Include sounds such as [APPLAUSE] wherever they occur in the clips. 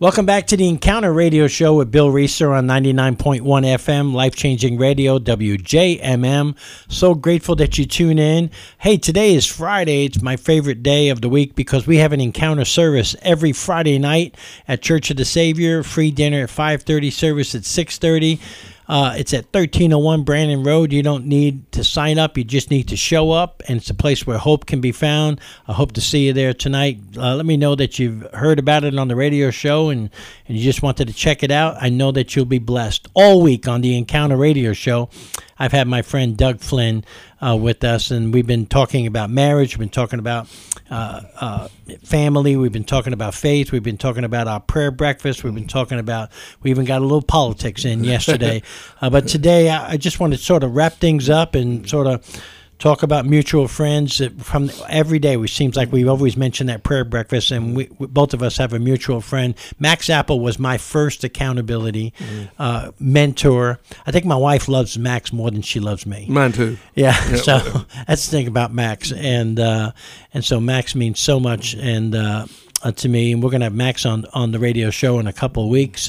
Welcome back to the Encounter Radio Show with Bill Reeser on 99.1 FM, life changing radio, WJMM. So grateful that you tune in. Hey, today is Friday. It's my favorite day of the week because we have an encounter service every Friday night at Church of the Savior. Free dinner at 5:30, service at 6:30. Uh, it's at 1301 Brandon Road. You don't need to sign up. You just need to show up, and it's a place where hope can be found. I hope to see you there tonight. Uh, let me know that you've heard about it on the radio show and, and you just wanted to check it out. I know that you'll be blessed all week on the Encounter Radio Show. I've had my friend Doug Flynn uh, with us, and we've been talking about marriage. We've been talking about uh, uh, family. We've been talking about faith. We've been talking about our prayer breakfast. We've been talking about. We even got a little politics in yesterday, [LAUGHS] uh, but today I, I just want to sort of wrap things up and sort of talk about mutual friends from every day. Which seems like we've always mentioned that prayer breakfast, and we, we- both of us have a mutual friend. Max Apple was my first accountability uh, mentor. I think my wife loves Max more than she loves me. Mine too. Yeah, [LAUGHS] so [LAUGHS] that's the thing about Max, and uh, and so Max means so much, and uh, uh, to me, and we're gonna have Max on on the radio show in a couple of weeks.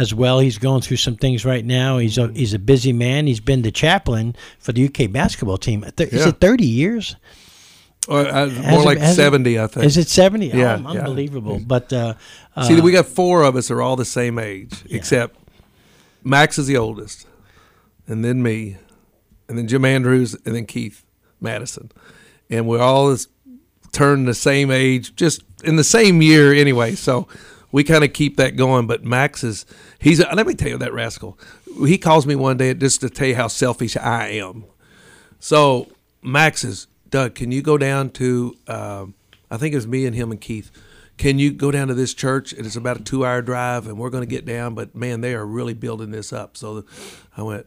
As well, he's going through some things right now. He's a he's a busy man. He's been the chaplain for the UK basketball team. Is Yeah. it thirty years? Or, uh, more it- like has it- seventy, I think. Is it seventy? Yeah, oh, yeah. unbelievable. But uh, uh, See, we got four of us are all the same age, except Max is the oldest, and then me, and then Jim Andrews, and then Keith Madison, and we're all this, turned the same age, just in the same year anyway. So we kind of keep that going. But Max is he's let me tell you that rascal. He calls me one day just to tell you how selfish I am. So Max is Doug. Can you go down to? Um, I think it was me and him and Keith. Can you go down to this church? It's about a two-hour drive, and we're going to get down. But man, they are really building this up. So I went,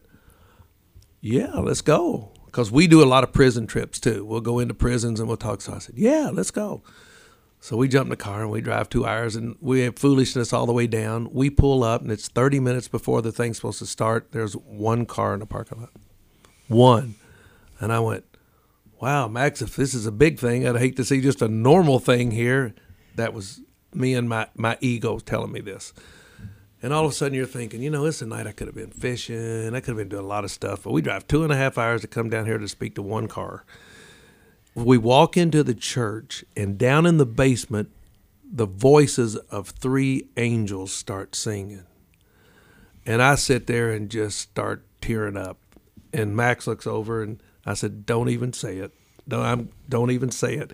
yeah, let's go. Because we do a lot of prison trips too. We'll go into prisons and we'll talk. So I said, yeah, let's go. So we jump in the car and we drive two hours and we have foolishness all the way down. We pull up and it's 30 minutes before the thing's supposed to start. There's one car in the parking lot. One. And I went, wow, Max, if this is a big thing, I'd hate to see just a normal thing here. That was me and my, my ego telling me this. And all of a sudden you're thinking, you know, it's a night I could have been fishing. I could have been doing a lot of stuff. But we drive two and a half hours to come down here to speak to one car. We walk into the church, and down in the basement, the voices of three angels start singing. And I sit there and just start tearing up. And Max looks over, and I said, "Don't even say it. Don't I'm, don't even say it."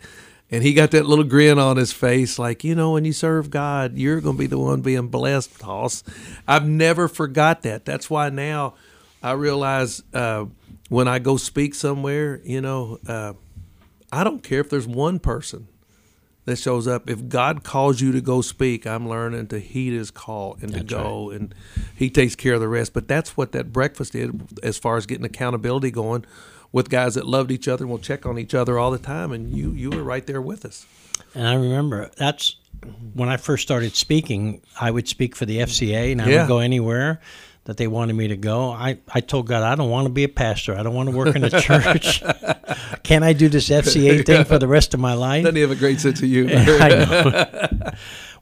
And he got that little grin on his face, like you know, when you serve God, you're going to be the one being blessed, Hoss. I've never forgot that. That's why now I realize uh, when I go speak somewhere, you know, uh, I don't care if there's one person that shows up. If God calls you to go speak, I'm learning to heed His call and to go, and He takes care of the rest. But that's what that breakfast did, as far as getting accountability going with guys that loved each other and will check on each other all the time. And you, you were right there with us. And I remember that's when I first started speaking. I would speak for the FCA, and I Yeah. would go anywhere that they wanted me to go. I, I told God, I don't want to be a pastor. I don't want to work in a church. [LAUGHS] Can I do this [LAUGHS] FCA thing for the rest of my life? Doesn't he have a great sense of humor? [LAUGHS] I know.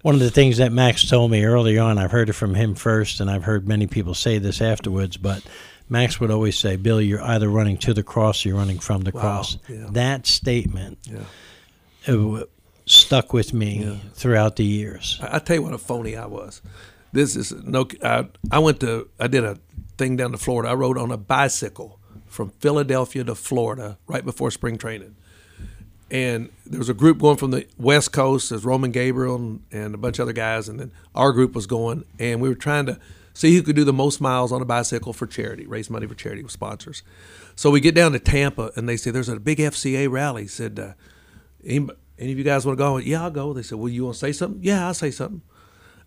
One of the things that Max told me early on, I've heard it from him first, and I've heard many people say this afterwards, but Max would always say, Bill, you're either running to the cross or you're running from the cross. yeah. That statement Yeah. it stuck with me throughout the years. I, I tell you what a phony I was. This is no. I, I went to. I did a thing down to Florida. I rode on a bicycle from Philadelphia to Florida right before spring training, and there was a group going from the West Coast. There's Roman Gabriel and, and a bunch of other guys, and then our group was going, and we were trying to see who could do the most miles on a bicycle for charity, raise money for charity with sponsors. So we get down to Tampa, and they say there's a big FCA rally. He said, uh, any, any of you guys want to go? Went, yeah, I'll go. They said, well, you want to say something? Yeah, I'll say something.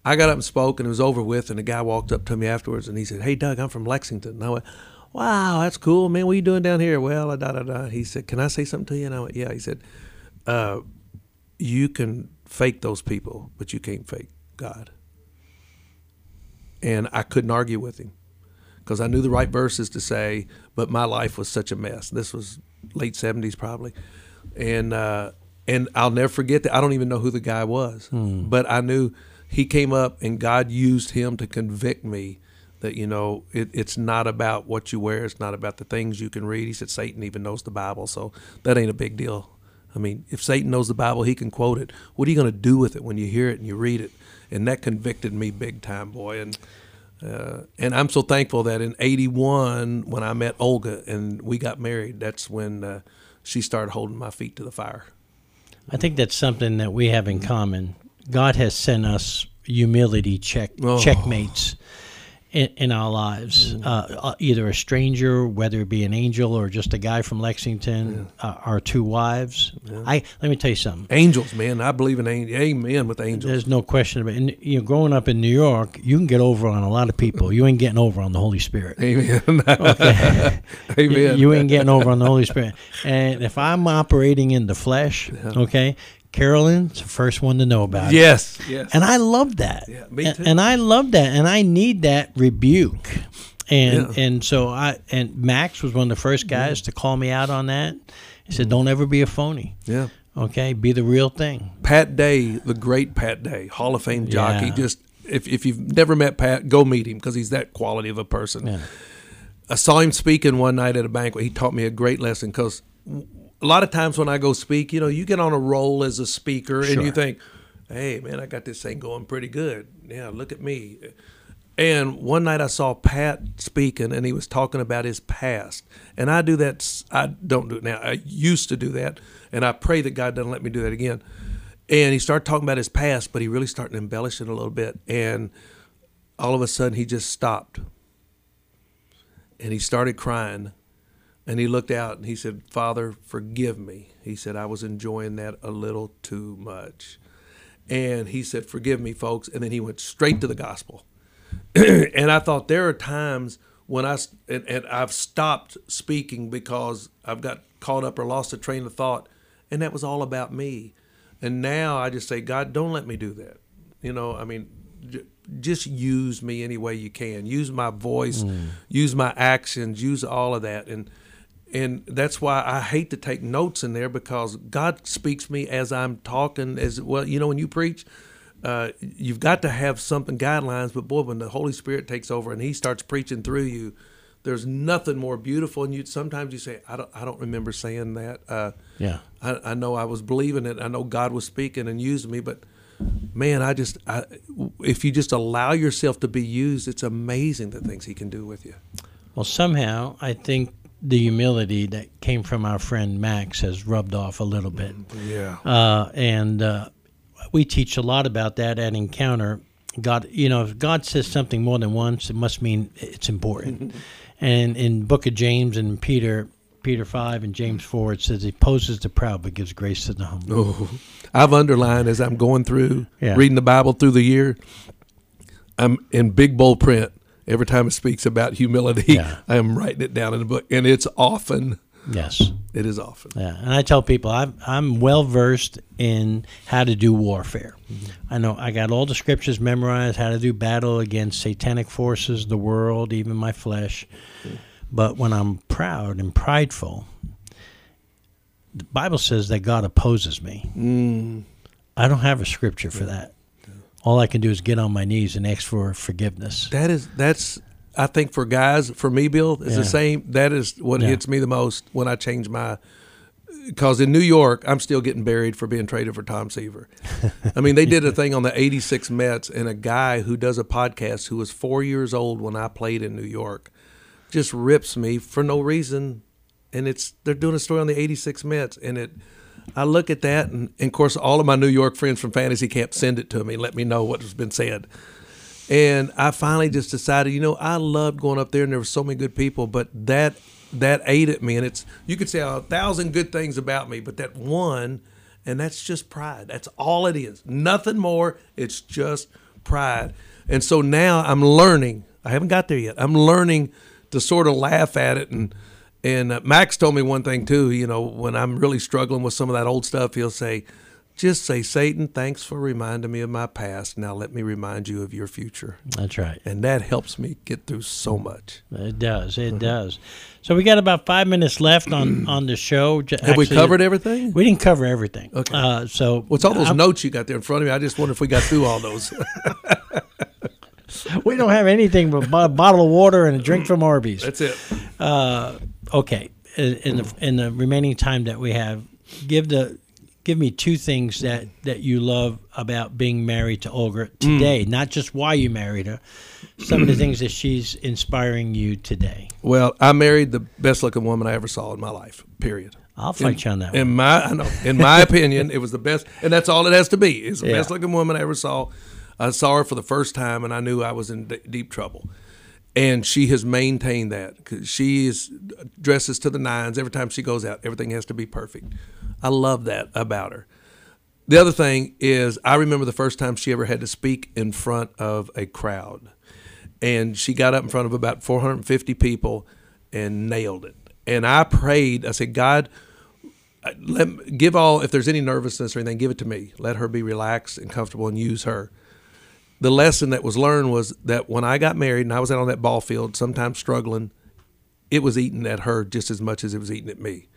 I got up and spoke, and it was over with. And the guy walked up to me afterwards, and he said, "Hey, Doug, I'm from Lexington." And I went, "Wow, that's cool, man. What are you doing down here?" Well, da da da. He said, "Can I say something to you?" And I went, "Yeah." He said, uh, "You can fake those people, but you can't fake God." And I couldn't argue with him because I knew the right verses to say, but my life was such a mess. This was late '70s, probably, and uh, and I'll never forget that. I don't even know who the guy was, but I knew he came up and God used him to convict me that you know it, it's not about what you wear, it's not about the things you can read. He said Satan even knows the Bible, so that ain't a big deal. I mean, if Satan knows the Bible, he can quote it. What are you going to do with it when you hear it and you read it? And that convicted me big time, boy. And uh, and I'm so thankful that in '81, when I met Olga and we got married, that's when uh, she started holding my feet to the fire. I think that's something that we have in common. God has sent us humility check Oh. checkmates in, in our lives. Mm. Uh, uh, either a stranger, whether it be an angel or just a guy from Lexington, uh, our two wives. I let me tell you something. Angels, man, I believe in angels. Amen with angels. There's no question about it. And, you know, growing up in New York, you can get over on a lot of people. You ain't getting over on the Holy Spirit. Amen. [LAUGHS] Okay. [LAUGHS] Amen. You ain't getting over on the Holy Spirit. And if I'm operating in the flesh, okay, Carolyn's the first one to know about it. yes. Yes. And I love that. Yeah, me And- too. And, I love that. And I need that rebuke. And Yeah. and so I and Max was one of the first guys to call me out on that. He said, "Don't ever be a phony. yeah. Okay, be the real thing." Pat Day, the great Pat Day, Hall of Fame jockey. Yeah. Just if if you've never met Pat, go meet him because he's that quality of a person. Yeah. I saw him speaking one night at a banquet. He taught me a great lesson because a lot of times when I go speak, you know, you get on a roll as a speaker and you think, "Hey, man, I got this thing going pretty good. Yeah, look at me." And one night I saw Pat speaking, and he was talking about his past. And I do that. I don't do it now. I used to do that, and I pray that God doesn't let me do that again. And he started talking about his past, but he really started embellishing a little bit. And all of a sudden, he just stopped, and he started crying. And he looked out and he said, Father, forgive me. He said, I was enjoying that a little too much. And he said, Forgive me, folks. And then he went straight to the gospel. [CLEARS THROAT] and I thought there are times when I, and, and I've stopped speaking because I've got caught up or lost a train of thought. And that was all about me. And now I just say, God, don't let me do that. You know, I mean, j- just use me any way you can. Use my voice, mm. use my actions, use all of that. And and that's why I hate to take notes in there because God speaks me as I'm talking. As well, you know, when you preach, uh, you've got to have something guidelines. But boy, when the Holy Spirit takes over and He starts preaching through you, there's nothing more beautiful. And you sometimes you say, I don't, I don't remember saying that. Uh, Yeah. I, I know I was believing it. I know God was speaking and using me, but man, I just, I, if you just allow yourself to be used, it's amazing the things He can do with you. Well, somehow I think the humility that came from our friend Max has rubbed off a little bit. Yeah. Uh, and uh, we teach a lot about that at Encounter. God, you know, if God says something more than once, it must mean it's important. [LAUGHS] and in Book of James and Peter, Peter five and James four, it says He opposes the proud but gives grace to the humble. Oh, I've underlined as I'm going through Yeah. reading the Bible through the year. I'm in big bold print every time it speaks about humility. Yeah. I am writing it down in the book, and it's often. Yes. It is often. Yeah, and I tell people I'm I'm well versed in how to do warfare. I know I got all the scriptures memorized, how to do battle against satanic forces, the world, even my flesh. But when I'm proud and prideful, the Bible says that God opposes me. Mm, I don't have a scripture for that. All I can do is get on my knees and ask for forgiveness. that is that's. I think for guys, for me, Bill, it's Yeah. the same. That is what Yeah. hits me the most when I change my. Because in New York, I'm still getting buried for being traded for Tom Seaver. [LAUGHS] I mean, they did a thing on the '86 Mets, and a guy who does a podcast who was four years old when I played in New York just rips me for no reason. And it's they're doing a story on the '86 Mets, and it. I look at that, and, and of course, all of my New York friends from Fantasy Camp send it to me, let me know what has been said. And I finally just decided, you know, I loved going up there, and there were so many good people, but that that ate at me, and it's you could say a thousand good things about me, but that one, and that's just pride. That's all it is, nothing more. It's just pride. And so now I'm learning. I haven't got there yet. I'm learning to sort of laugh at it and. And uh, Max told me one thing too. You know, when I'm really struggling with some of that old stuff, he'll say, just say, Satan, thanks for reminding me of my past. Now let me remind you of your future. That's right. And that helps me get through so much. It does. It does. So we got about five minutes left on [CLEARS THROAT] on the show. J- Have we covered everything? We didn't cover everything. Okay. Uh, so What's all those I'm- notes you got there in front of me? I just wonder if we got through all those. [LAUGHS] we don't have anything but a bottle of water and a drink from Arby's. That's it. Uh, okay. In in the in the remaining time that we have, give the give me two things that that you love about being married to Olga mm. today. Not just why you married her. Some of the things that she's inspiring you today. Well, I married the best looking woman I ever saw in my life. Period. I'll fight you on that. one. In my, I know, in my [LAUGHS] opinion, it was the best, and that's all it has to be. It's the Yeah. best looking woman I ever saw. I saw her for the first time, and I knew I was in d- deep trouble. And she has maintained that she is dresses to the nines every time she goes out. Everything has to be perfect. I love that about her. The other thing is, I remember the first time she ever had to speak in front of a crowd, and she got up in front of about 450 people and nailed it. And I prayed. I said, God, let give all if there's any nervousness or anything, give it to me. Let her be relaxed and comfortable, and use her. The lesson that was learned was that when I got married and I was out on that ball field, sometimes struggling, it was eating at her just as much as it was eating at me.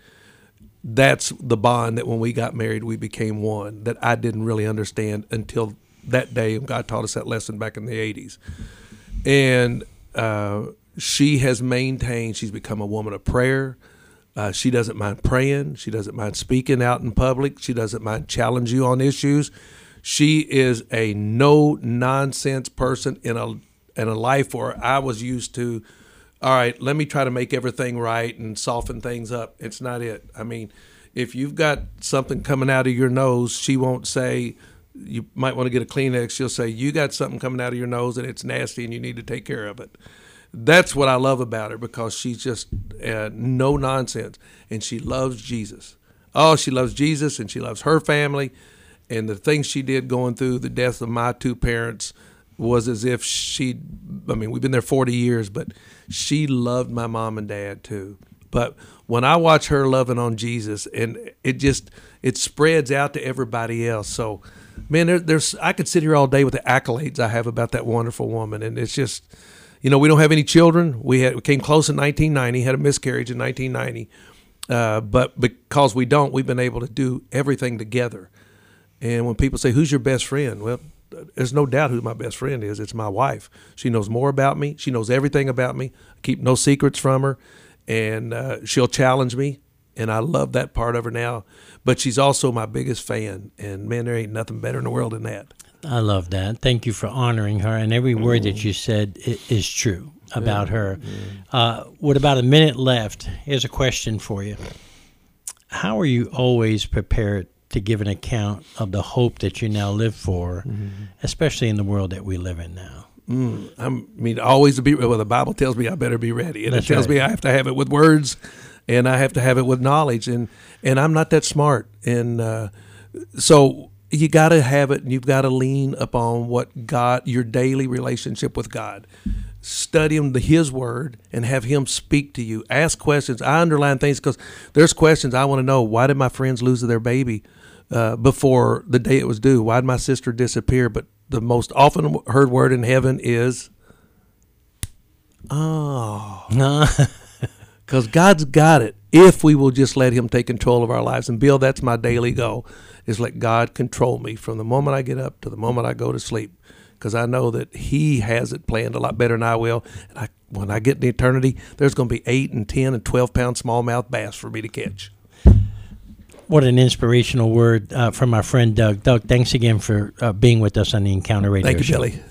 That's the bond that when we got married, we became one. That I didn't really understand until that day. God taught us that lesson back in the '80s, and uh, she has maintained. She's become a woman of prayer. Uh, she doesn't mind praying. She doesn't mind speaking out in public. She doesn't mind challenge you on issues. She is a no nonsense person in a in a life where I was used to. All right, let me try to make everything right and soften things up. It's not it. I mean, if you've got something coming out of your nose, she won't say you might want to get a Kleenex. She'll say you got something coming out of your nose and it's nasty and you need to take care of it that's what I love about her because she's just uh, no nonsense and she loves Jesus. Oh, she loves Jesus and she loves her family. And the things she did going through the death of my two parents was as if she, I mean, we've been there 40 years, but she loved my mom and dad too. But when I watch her loving on Jesus and it just, it spreads out to everybody else. So, man, there, there's, I could sit here all day with the accolades I have about that wonderful woman. And it's just, you know, we don't have any children. We had we came close in 1990, had a miscarriage in 1990, uh, but because we don't, we've been able to do everything together. And when people say, "Who's your best friend?" Well, there's no doubt who my best friend is. It's my wife. She knows more about me. She knows everything about me. I keep no secrets from her, and uh, she'll challenge me. And I love that part of her now. But she's also my biggest fan. And man, there ain't nothing better in the world than that. I love that. Thank you for honoring her, and every word that you said is true about her. Uh, with about a minute left, here's a question for you: How are you always prepared to give an account of the hope that you now live for, especially in the world that we live in now? Mm, I'm, I mean, always to be well. The Bible tells me I better be ready, and That's it tells right. me I have to have it with words, and I have to have it with knowledge, and and I'm not that smart, and uh, so you got to have it, and you've got to lean upon what God, your daily relationship with God. Study him, the His Word, and have Him speak to you. Ask questions. I underline things because there's questions I want to know. Why did my friends lose their baby uh, before the day it was due? Why'd my sister disappear? But the most often heard word in heaven is, "Oh." [LAUGHS] because God's got it. If we will just let Him take control of our lives, and Bill, that's my daily goal: is let God control me from the moment I get up to the moment I go to sleep, because I know that He has it planned a lot better than I will. And I, when I get in eternity, there's going to be eight and ten and twelve pound smallmouth bass for me to catch. What an inspirational word uh, from our friend Doug. Doug, thanks again for uh, being with us on the Encounter Radio Thank you, Show. Billy.